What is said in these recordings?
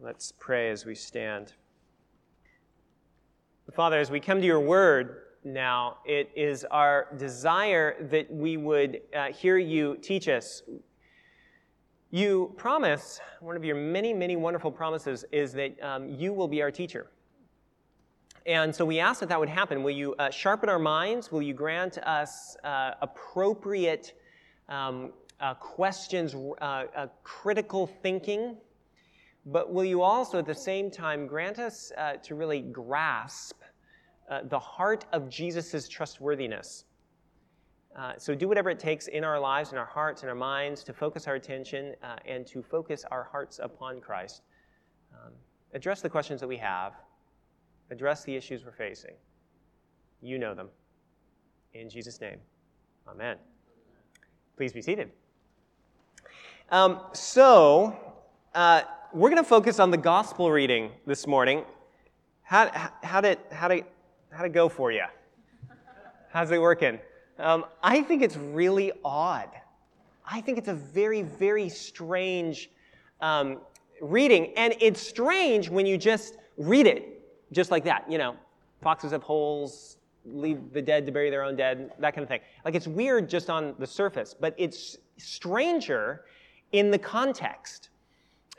Let's pray as we stand. Father, as we come to your word now, it is our desire that we would uh, hear you teach us. You promise, one of your many, many wonderful promises is that um, you will be our teacher. And so we ask that that would happen. Will you uh, sharpen our minds? Will you grant us uh, appropriate um, uh, questions, uh, critical thinking? But will you also at the same time grant us uh, to really grasp uh, the heart of Jesus' trustworthiness? Uh, so do whatever it takes in our lives, in our hearts, in our minds to focus our attention uh, and to focus our hearts upon Christ. Um, address the questions that we have, address the issues we're facing. You know them. In Jesus' name, amen. Please be seated. Um, so, uh, we're going to focus on the gospel reading this morning. How, how, did, how, did, how did it go for you? How's it working? Um, I think it's really odd. I think it's a very, very strange um, reading. And it's strange when you just read it just like that. You know, foxes have holes, leave the dead to bury their own dead, that kind of thing. Like it's weird just on the surface, but it's stranger in the context.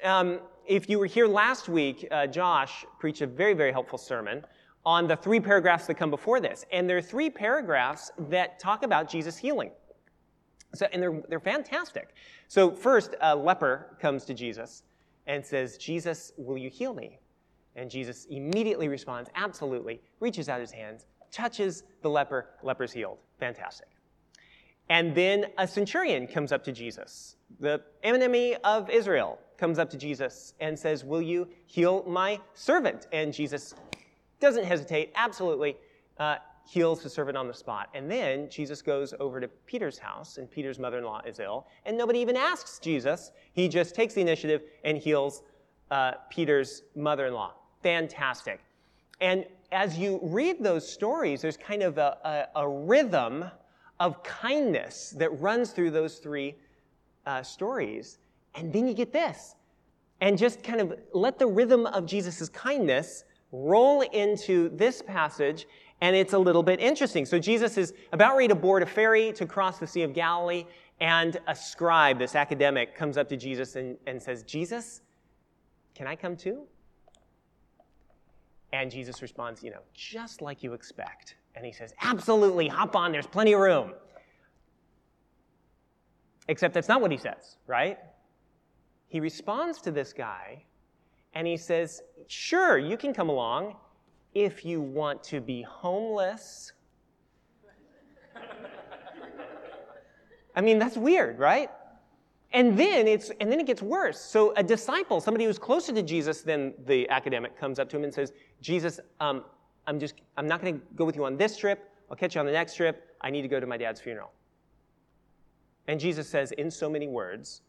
Um, if you were here last week, uh, Josh preached a very, very helpful sermon on the three paragraphs that come before this. And there are three paragraphs that talk about Jesus healing. So, and they're, they're fantastic. So, first, a leper comes to Jesus and says, Jesus, will you heal me? And Jesus immediately responds, Absolutely, reaches out his hands, touches the leper, leper's healed. Fantastic. And then a centurion comes up to Jesus, the enemy of Israel, comes up to Jesus and says, Will you heal my servant? And Jesus doesn't hesitate, absolutely uh, heals the servant on the spot. And then Jesus goes over to Peter's house, and Peter's mother in law is ill, and nobody even asks Jesus. He just takes the initiative and heals uh, Peter's mother in law. Fantastic. And as you read those stories, there's kind of a, a, a rhythm of kindness that runs through those three uh, stories. And then you get this. And just kind of let the rhythm of Jesus' kindness roll into this passage, and it's a little bit interesting. So Jesus is about ready to board a ferry to cross the Sea of Galilee, and a scribe, this academic, comes up to Jesus and, and says, Jesus, can I come too? And Jesus responds, you know, just like you expect. And he says, absolutely, hop on, there's plenty of room. Except that's not what he says, right? he responds to this guy and he says, Sure, you can come along if you want to be homeless. I mean, that's weird, right? And then it's and then it gets worse. So a disciple, somebody who's closer to Jesus than the academic, comes up to him and says, "Jesus, um, I'm just I'm not going to go with you on this trip. I'll catch you on the next trip. I need to go to my dad's funeral." And Jesus says, in so many words,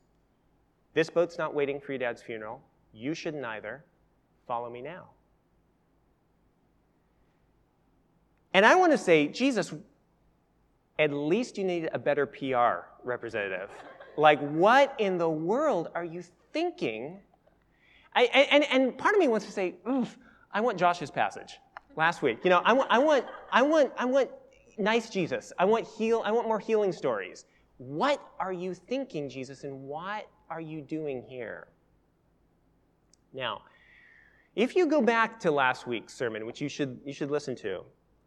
this boat's not waiting for your dad's funeral. You shouldn't either. Follow me now. And I want to say, Jesus, at least you need a better PR representative. like, what in the world are you thinking? I, and, and part of me wants to say, oof, I want Josh's passage last week. You know, I want, I want, I want, I want nice Jesus. I want heal. I want more healing stories. What are you thinking, Jesus, and what are you doing here? Now, if you go back to last week's sermon, which you should, you should listen to,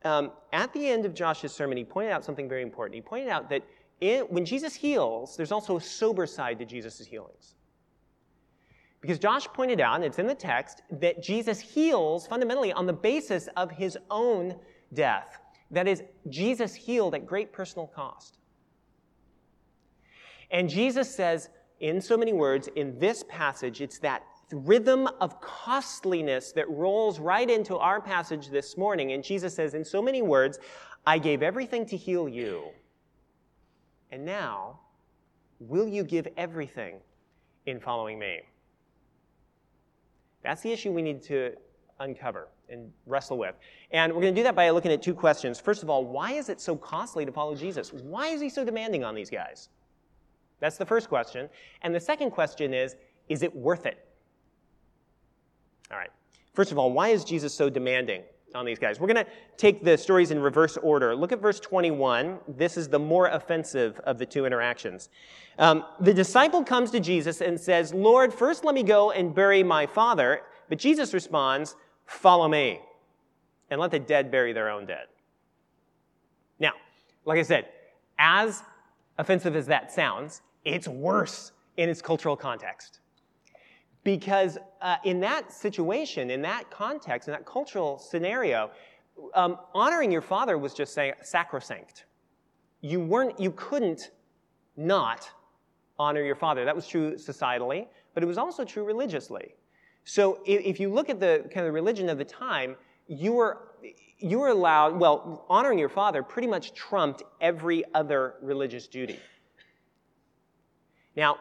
um, at the end of Josh's sermon, he pointed out something very important. He pointed out that it, when Jesus heals, there's also a sober side to Jesus' healings. Because Josh pointed out, and it's in the text, that Jesus heals fundamentally on the basis of his own death. That is, Jesus healed at great personal cost. And Jesus says, in so many words, in this passage, it's that rhythm of costliness that rolls right into our passage this morning. And Jesus says, in so many words, I gave everything to heal you. And now, will you give everything in following me? That's the issue we need to uncover and wrestle with. And we're going to do that by looking at two questions. First of all, why is it so costly to follow Jesus? Why is he so demanding on these guys? That's the first question. And the second question is is it worth it? All right. First of all, why is Jesus so demanding on these guys? We're going to take the stories in reverse order. Look at verse 21. This is the more offensive of the two interactions. Um, the disciple comes to Jesus and says, Lord, first let me go and bury my father. But Jesus responds, Follow me, and let the dead bury their own dead. Now, like I said, as offensive as that sounds, it's worse in its cultural context. Because uh, in that situation, in that context, in that cultural scenario, um, honoring your father was just saying sacrosanct. You weren't, you couldn't not honor your father. That was true societally, but it was also true religiously. So if, if you look at the kind of religion of the time, you were you were allowed, well, honoring your father pretty much trumped every other religious duty. Now,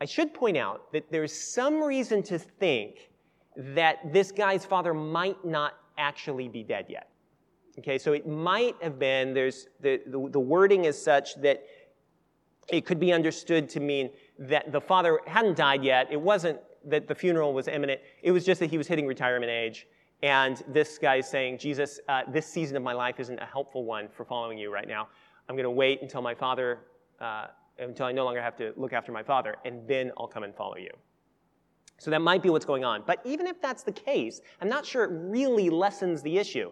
I should point out that there's some reason to think that this guy's father might not actually be dead yet. Okay, so it might have been, there's, the, the, the wording is such that it could be understood to mean that the father hadn't died yet. It wasn't that the funeral was imminent. It was just that he was hitting retirement age. And this guy is saying, Jesus, uh, this season of my life isn't a helpful one for following you right now. I'm going to wait until my father uh, until I no longer have to look after my father, and then I'll come and follow you. So that might be what's going on. But even if that's the case, I'm not sure it really lessens the issue.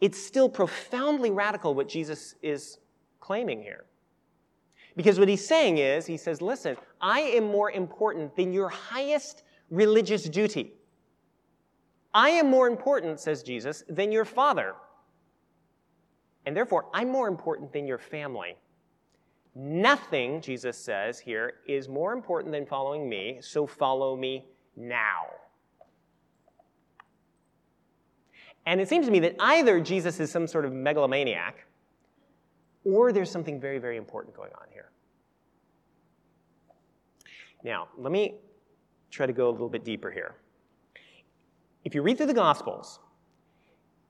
It's still profoundly radical what Jesus is claiming here. Because what he's saying is, he says, listen, I am more important than your highest religious duty. I am more important, says Jesus, than your father. And therefore, I'm more important than your family. Nothing, Jesus says here, is more important than following me, so follow me now. And it seems to me that either Jesus is some sort of megalomaniac, or there's something very, very important going on here. Now, let me try to go a little bit deeper here. If you read through the Gospels,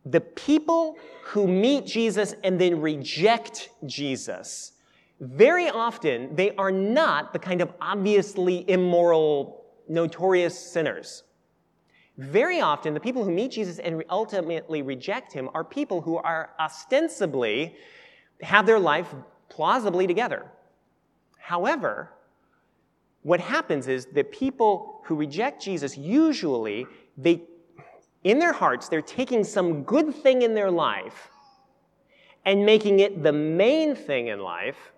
the people who meet Jesus and then reject Jesus very often they are not the kind of obviously immoral, notorious sinners. Very often, the people who meet Jesus and ultimately reject him are people who are ostensibly have their life plausibly together. However, what happens is that people who reject Jesus usually they in their hearts they're taking some good thing in their life and making it the main thing in life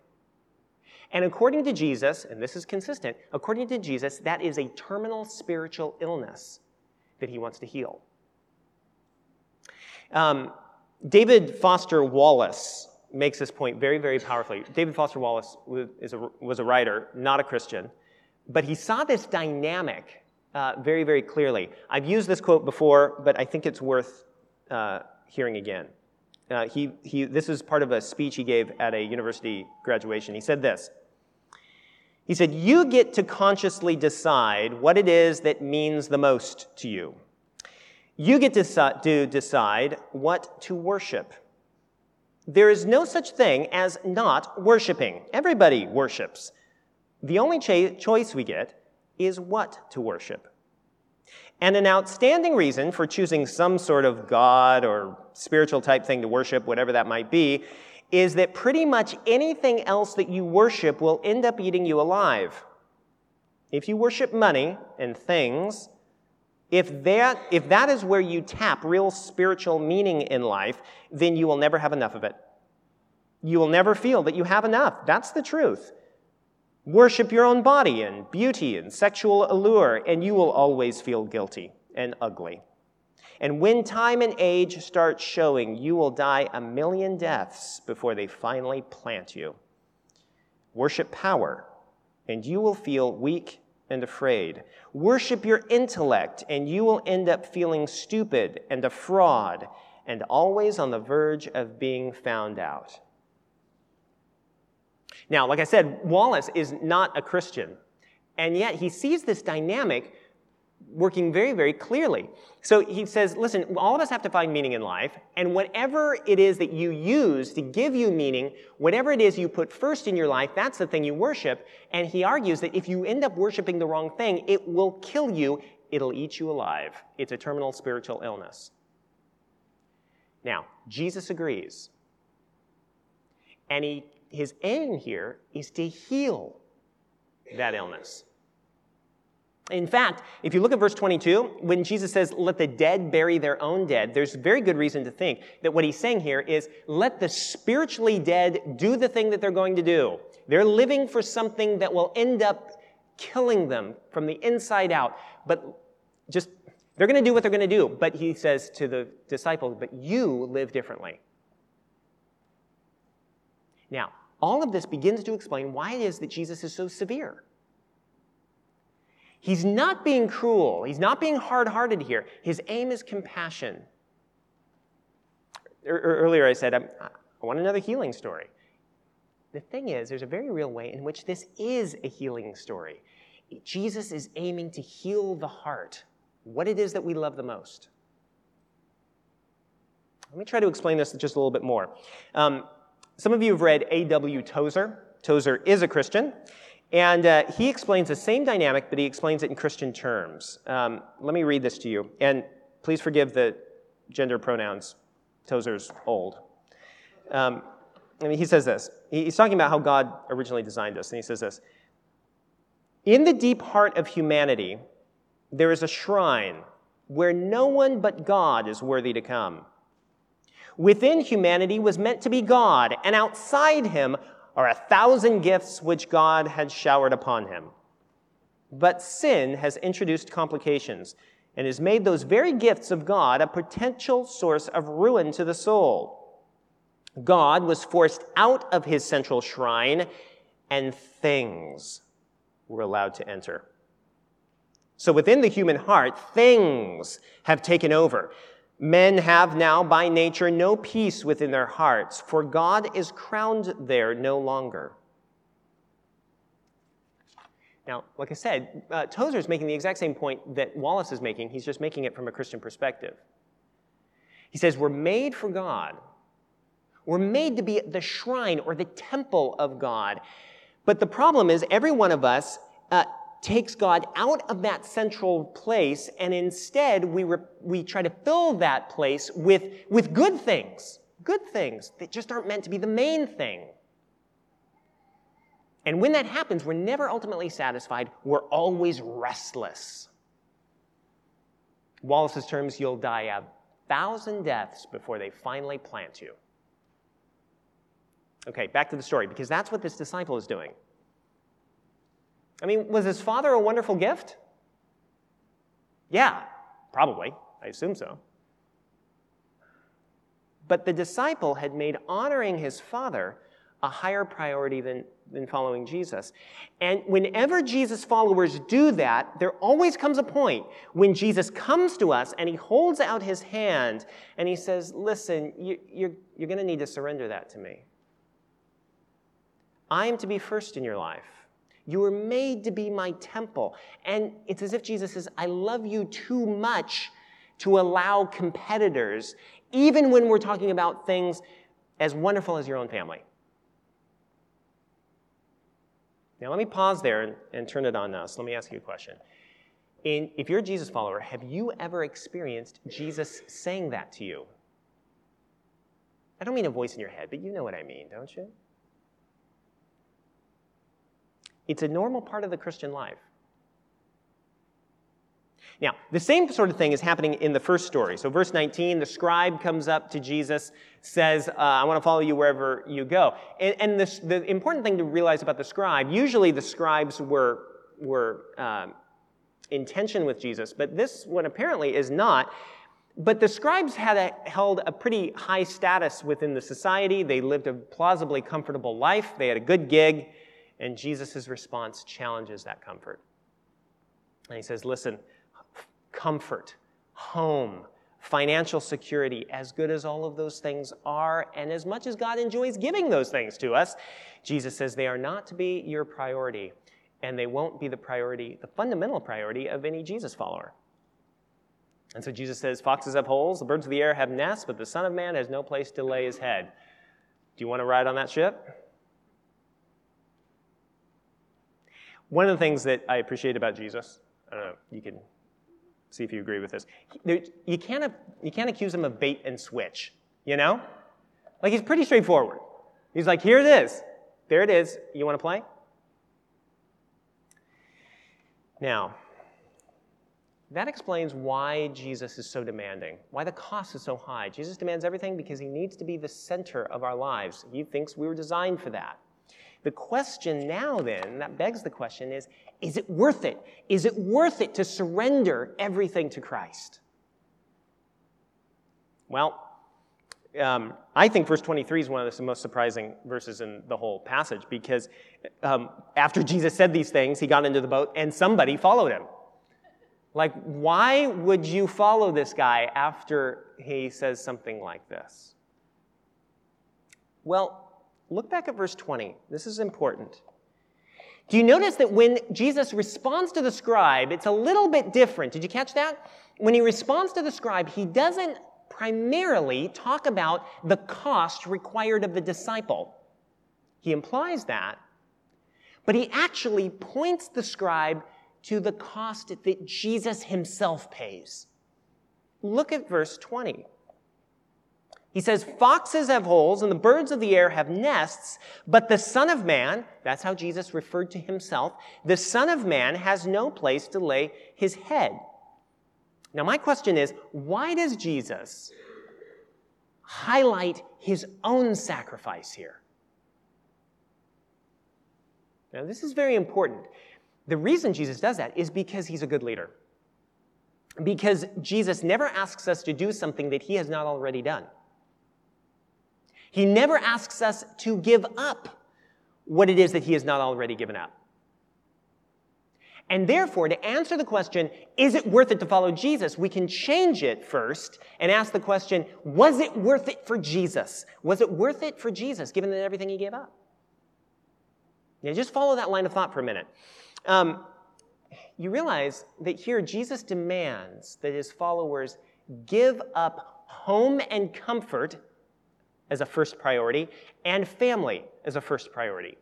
and according to Jesus, and this is consistent, according to Jesus, that is a terminal spiritual illness that he wants to heal. Um, David Foster Wallace makes this point very, very powerfully. David Foster Wallace was, a, was a writer, not a Christian, but he saw this dynamic uh, very, very clearly. I've used this quote before, but I think it's worth uh, hearing again. Uh, he, he, this is part of a speech he gave at a university graduation. He said this he said, You get to consciously decide what it is that means the most to you. You get to decide what to worship. There is no such thing as not worshiping. Everybody worships. The only choice we get is what to worship. And an outstanding reason for choosing some sort of God or spiritual type thing to worship, whatever that might be, is that pretty much anything else that you worship will end up eating you alive. If you worship money and things, if that, if that is where you tap real spiritual meaning in life, then you will never have enough of it. You will never feel that you have enough. That's the truth. Worship your own body and beauty and sexual allure, and you will always feel guilty and ugly. And when time and age start showing, you will die a million deaths before they finally plant you. Worship power, and you will feel weak and afraid. Worship your intellect, and you will end up feeling stupid and a fraud and always on the verge of being found out. Now, like I said, Wallace is not a Christian, and yet he sees this dynamic working very, very clearly. So he says, listen, all of us have to find meaning in life, and whatever it is that you use to give you meaning, whatever it is you put first in your life, that's the thing you worship. And he argues that if you end up worshiping the wrong thing, it will kill you it'll eat you alive. It's a terminal spiritual illness. Now, Jesus agrees. And he, his aim here is to heal that illness. In fact, if you look at verse 22, when Jesus says, let the dead bury their own dead, there's very good reason to think that what he's saying here is, let the spiritually dead do the thing that they're going to do. They're living for something that will end up killing them from the inside out. But just, they're going to do what they're going to do. But he says to the disciples, but you live differently. Now, all of this begins to explain why it is that Jesus is so severe. He's not being cruel. He's not being hard hearted here. His aim is compassion. Er, er, earlier, I said, um, I want another healing story. The thing is, there's a very real way in which this is a healing story. Jesus is aiming to heal the heart, what it is that we love the most. Let me try to explain this just a little bit more. Um, some of you have read A.W. Tozer. Tozer is a Christian, and uh, he explains the same dynamic, but he explains it in Christian terms. Um, let me read this to you, and please forgive the gender pronouns. Tozer's old. Um, I mean, he says this. He's talking about how God originally designed us, and he says this In the deep heart of humanity, there is a shrine where no one but God is worthy to come. Within humanity was meant to be God, and outside him are a thousand gifts which God had showered upon him. But sin has introduced complications and has made those very gifts of God a potential source of ruin to the soul. God was forced out of his central shrine, and things were allowed to enter. So within the human heart, things have taken over. Men have now by nature no peace within their hearts, for God is crowned there no longer. Now, like I said, uh, Tozer is making the exact same point that Wallace is making. He's just making it from a Christian perspective. He says, We're made for God, we're made to be the shrine or the temple of God. But the problem is, every one of us uh, takes God out of that central place, and instead we, re- we try to fill that place with, with good things, good things that just aren't meant to be the main thing. And when that happens, we're never ultimately satisfied. We're always restless. Wallace's terms, you'll die a thousand deaths before they finally plant you. Okay, back to the story, because that's what this disciple is doing. I mean, was his father a wonderful gift? Yeah, probably. I assume so. But the disciple had made honoring his father a higher priority than, than following Jesus. And whenever Jesus' followers do that, there always comes a point when Jesus comes to us and he holds out his hand and he says, Listen, you, you're, you're going to need to surrender that to me. I am to be first in your life. You were made to be my temple. And it's as if Jesus says, I love you too much to allow competitors, even when we're talking about things as wonderful as your own family. Now, let me pause there and, and turn it on us. Let me ask you a question. In, if you're a Jesus follower, have you ever experienced Jesus saying that to you? I don't mean a voice in your head, but you know what I mean, don't you? It's a normal part of the Christian life. Now, the same sort of thing is happening in the first story. So, verse 19, the scribe comes up to Jesus, says, uh, I want to follow you wherever you go. And, and this, the important thing to realize about the scribe, usually the scribes were, were um, in tension with Jesus, but this one apparently is not. But the scribes had a, held a pretty high status within the society. They lived a plausibly comfortable life, they had a good gig. And Jesus' response challenges that comfort. And he says, Listen, comfort, home, financial security, as good as all of those things are, and as much as God enjoys giving those things to us, Jesus says they are not to be your priority, and they won't be the priority, the fundamental priority of any Jesus follower. And so Jesus says, Foxes have holes, the birds of the air have nests, but the Son of Man has no place to lay his head. Do you want to ride on that ship? One of the things that I appreciate about Jesus, I don't know, you can See if you agree with this. You can't, you can't accuse him of bait and switch, you know? Like, he's pretty straightforward. He's like, here it is. There it is. You want to play? Now, that explains why Jesus is so demanding, why the cost is so high. Jesus demands everything because he needs to be the center of our lives. He thinks we were designed for that. The question now, then, that begs the question is is it worth it? Is it worth it to surrender everything to Christ? Well, um, I think verse 23 is one of the most surprising verses in the whole passage because um, after Jesus said these things, he got into the boat and somebody followed him. Like, why would you follow this guy after he says something like this? Well, look back at verse 20. This is important. Do you notice that when Jesus responds to the scribe, it's a little bit different? Did you catch that? When he responds to the scribe, he doesn't primarily talk about the cost required of the disciple. He implies that, but he actually points the scribe to the cost that Jesus himself pays. Look at verse 20. He says, Foxes have holes and the birds of the air have nests, but the Son of Man, that's how Jesus referred to himself, the Son of Man has no place to lay his head. Now, my question is why does Jesus highlight his own sacrifice here? Now, this is very important. The reason Jesus does that is because he's a good leader. Because Jesus never asks us to do something that he has not already done. He never asks us to give up what it is that he has not already given up. And therefore, to answer the question, is it worth it to follow Jesus? We can change it first and ask the question, was it worth it for Jesus? Was it worth it for Jesus, given that everything he gave up? Now, just follow that line of thought for a minute. Um, you realize that here Jesus demands that his followers give up home and comfort as a first priority and family as a first priority.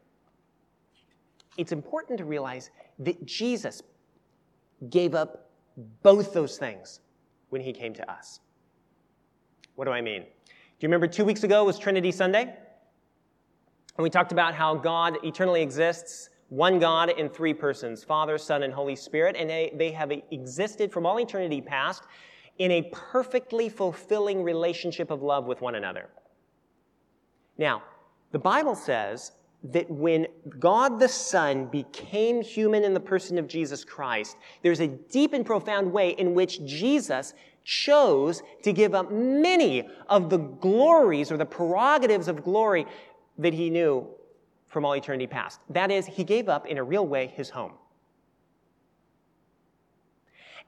It's important to realize that Jesus gave up both those things when he came to us. What do I mean? Do you remember two weeks ago was Trinity Sunday? And we talked about how God eternally exists, one God in three persons Father, Son, and Holy Spirit, and they, they have existed from all eternity past in a perfectly fulfilling relationship of love with one another. Now, the Bible says that when God the Son became human in the person of Jesus Christ, there's a deep and profound way in which Jesus chose to give up many of the glories or the prerogatives of glory that he knew from all eternity past. That is, he gave up in a real way his home.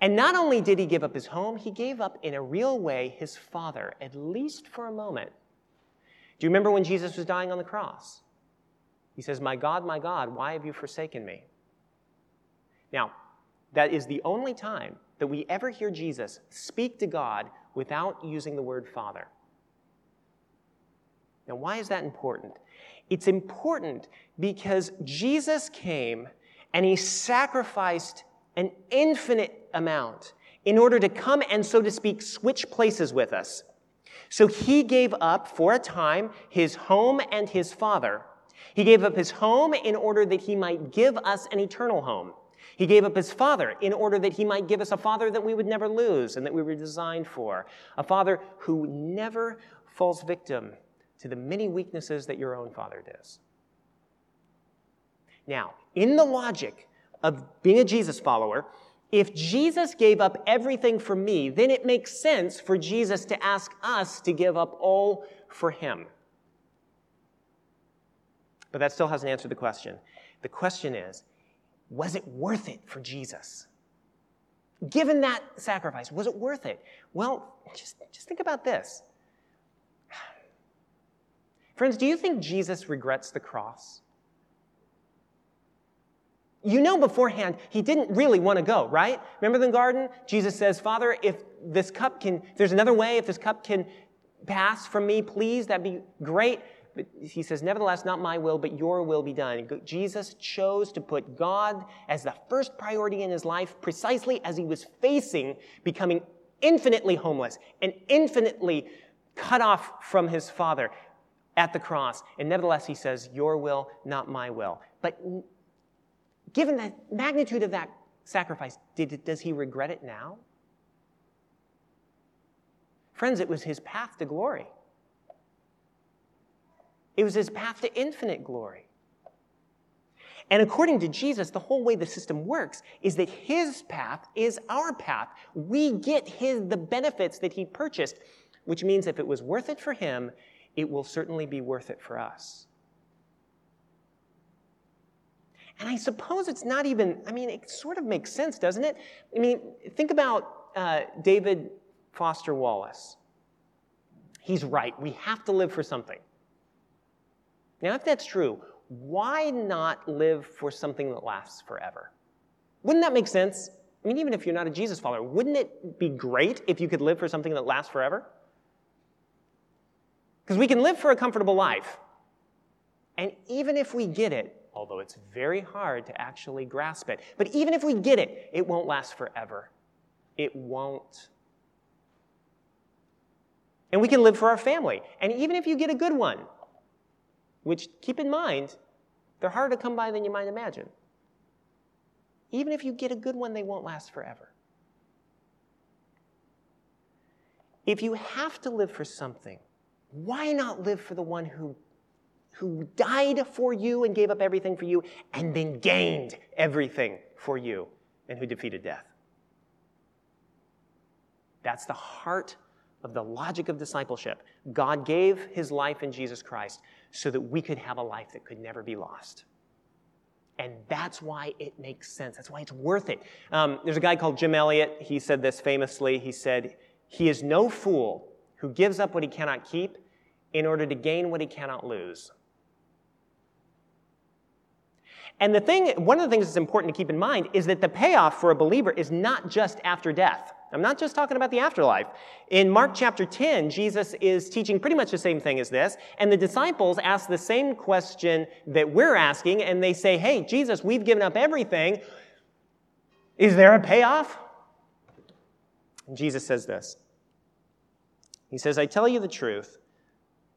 And not only did he give up his home, he gave up in a real way his father, at least for a moment. Do you remember when Jesus was dying on the cross? He says, My God, my God, why have you forsaken me? Now, that is the only time that we ever hear Jesus speak to God without using the word Father. Now, why is that important? It's important because Jesus came and he sacrificed an infinite amount in order to come and, so to speak, switch places with us. So he gave up for a time his home and his father he gave up his home in order that he might give us an eternal home. He gave up his father in order that he might give us a father that we would never lose and that we were designed for. A father who never falls victim to the many weaknesses that your own father does. Now, in the logic of being a Jesus follower, if Jesus gave up everything for me, then it makes sense for Jesus to ask us to give up all for him. But that still hasn't answered the question. The question is was it worth it for Jesus? Given that sacrifice, was it worth it? Well, just, just think about this. Friends, do you think Jesus regrets the cross? You know beforehand he didn't really want to go, right? Remember the garden? Jesus says, Father, if this cup can, if there's another way, if this cup can pass from me, please, that'd be great. but he says, Nevertheless, not my will, but your will be done. Jesus chose to put God as the first priority in his life precisely as he was facing becoming infinitely homeless and infinitely cut off from his Father at the cross. And nevertheless, he says, Your will, not my will. But given the magnitude of that sacrifice, did, does he regret it now? Friends, it was his path to glory. It was his path to infinite glory. And according to Jesus, the whole way the system works is that his path is our path. We get his, the benefits that he purchased, which means if it was worth it for him, it will certainly be worth it for us. And I suppose it's not even, I mean, it sort of makes sense, doesn't it? I mean, think about uh, David Foster Wallace. He's right. We have to live for something. Now, if that's true, why not live for something that lasts forever? Wouldn't that make sense? I mean, even if you're not a Jesus follower, wouldn't it be great if you could live for something that lasts forever? Because we can live for a comfortable life. And even if we get it, although it's very hard to actually grasp it, but even if we get it, it won't last forever. It won't. And we can live for our family. And even if you get a good one, which keep in mind, they're harder to come by than you might imagine. Even if you get a good one, they won't last forever. If you have to live for something, why not live for the one who, who died for you and gave up everything for you and then gained everything for you and who defeated death? That's the heart of the logic of discipleship. God gave his life in Jesus Christ so that we could have a life that could never be lost. And that's why it makes sense. That's why it's worth it. Um, there's a guy called Jim Elliot. He said this famously. He said, He is no fool who gives up what he cannot keep in order to gain what he cannot lose. And the thing, one of the things that's important to keep in mind is that the payoff for a believer is not just after death. I'm not just talking about the afterlife. In Mark chapter 10, Jesus is teaching pretty much the same thing as this, and the disciples ask the same question that we're asking, and they say, Hey, Jesus, we've given up everything. Is there a payoff? And Jesus says this He says, I tell you the truth.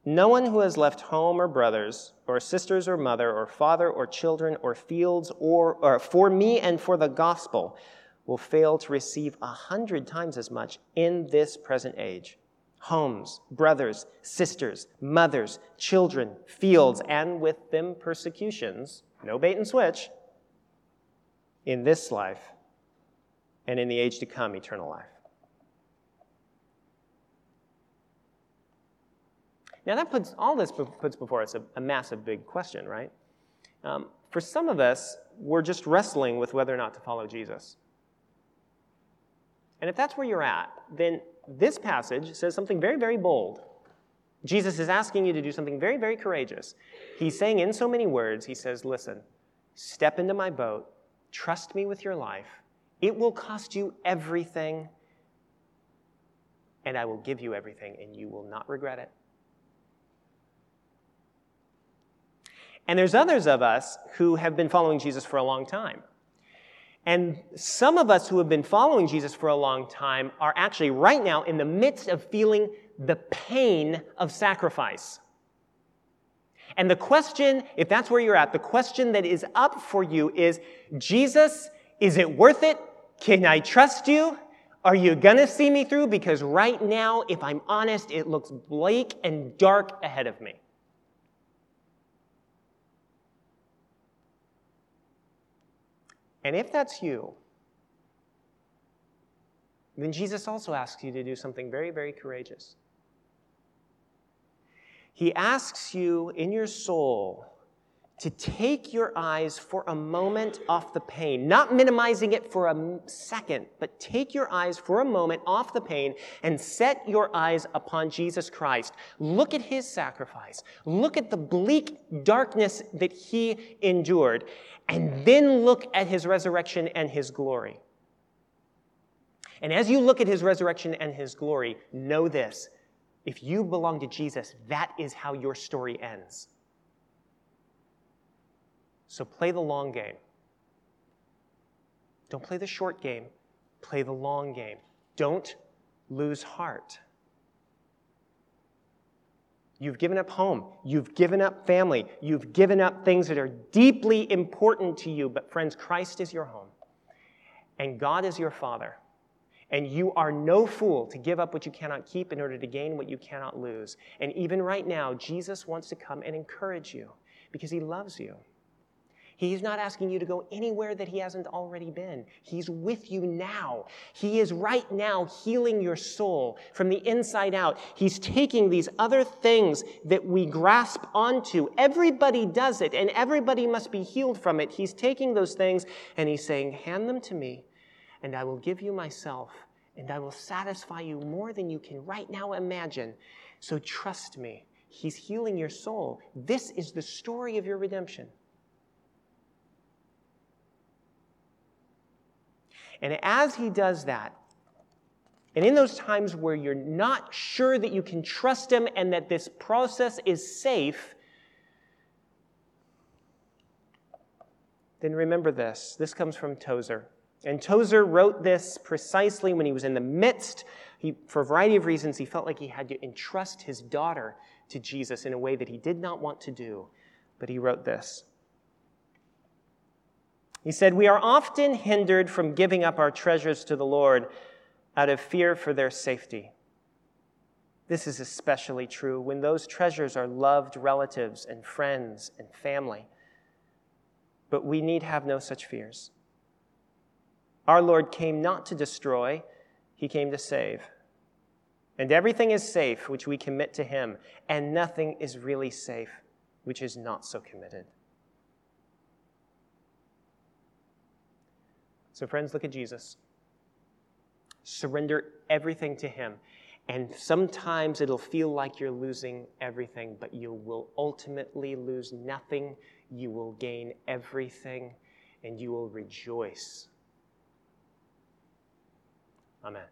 No one who has left home or brothers, or sisters or mother, or father or children, or fields, or, or for me and for the gospel, will fail to receive a hundred times as much in this present age. Homes, brothers, sisters, mothers, children, fields, and with them persecutions, no bait and switch, in this life and in the age to come, eternal life. Now, that puts all this puts before us a, a massive big question, right? Um, for some of us, we're just wrestling with whether or not to follow Jesus. And if that's where you're at, then this passage says something very, very bold. Jesus is asking you to do something very, very courageous. He's saying in so many words, He says, Listen, step into my boat, trust me with your life. It will cost you everything, and I will give you everything, and you will not regret it. And there's others of us who have been following Jesus for a long time. And some of us who have been following Jesus for a long time are actually right now in the midst of feeling the pain of sacrifice. And the question, if that's where you're at, the question that is up for you is Jesus, is it worth it? Can I trust you? Are you going to see me through? Because right now, if I'm honest, it looks bleak and dark ahead of me. And if that's you, then Jesus also asks you to do something very, very courageous. He asks you in your soul to take your eyes for a moment off the pain, not minimizing it for a second, but take your eyes for a moment off the pain and set your eyes upon Jesus Christ. Look at his sacrifice. Look at the bleak darkness that he endured and then look at his resurrection and his glory. And as you look at his resurrection and his glory, know this If you belong to Jesus, that is how your story ends. So play the long game. Don't play the short game, play the long game. Don't lose heart. You've given up home. You've given up family. You've given up things that are deeply important to you. But, friends, Christ is your home, and God is your Father. And you are no fool to give up what you cannot keep in order to gain what you cannot lose. And even right now, Jesus wants to come and encourage you because he loves you. He's not asking you to go anywhere that He hasn't already been. He's with you now. He is right now healing your soul from the inside out. He's taking these other things that we grasp onto. Everybody does it, and everybody must be healed from it. He's taking those things and He's saying, Hand them to me, and I will give you myself, and I will satisfy you more than you can right now imagine. So trust me. He's healing your soul. This is the story of your redemption. And as he does that, and in those times where you're not sure that you can trust him and that this process is safe, then remember this. This comes from Tozer. And Tozer wrote this precisely when he was in the midst, he, for a variety of reasons, he felt like he had to entrust his daughter to Jesus in a way that he did not want to do. But he wrote this he said, We are often hindered from giving up our treasures to the Lord out of fear for their safety. This is especially true when those treasures are loved relatives and friends and family. But we need have no such fears. Our Lord came not to destroy, He came to save. And everything is safe which we commit to Him, and nothing is really safe which is not so committed. So, friends, look at Jesus. Surrender everything to Him. And sometimes it'll feel like you're losing everything, but you will ultimately lose nothing. You will gain everything, and you will rejoice. Amen.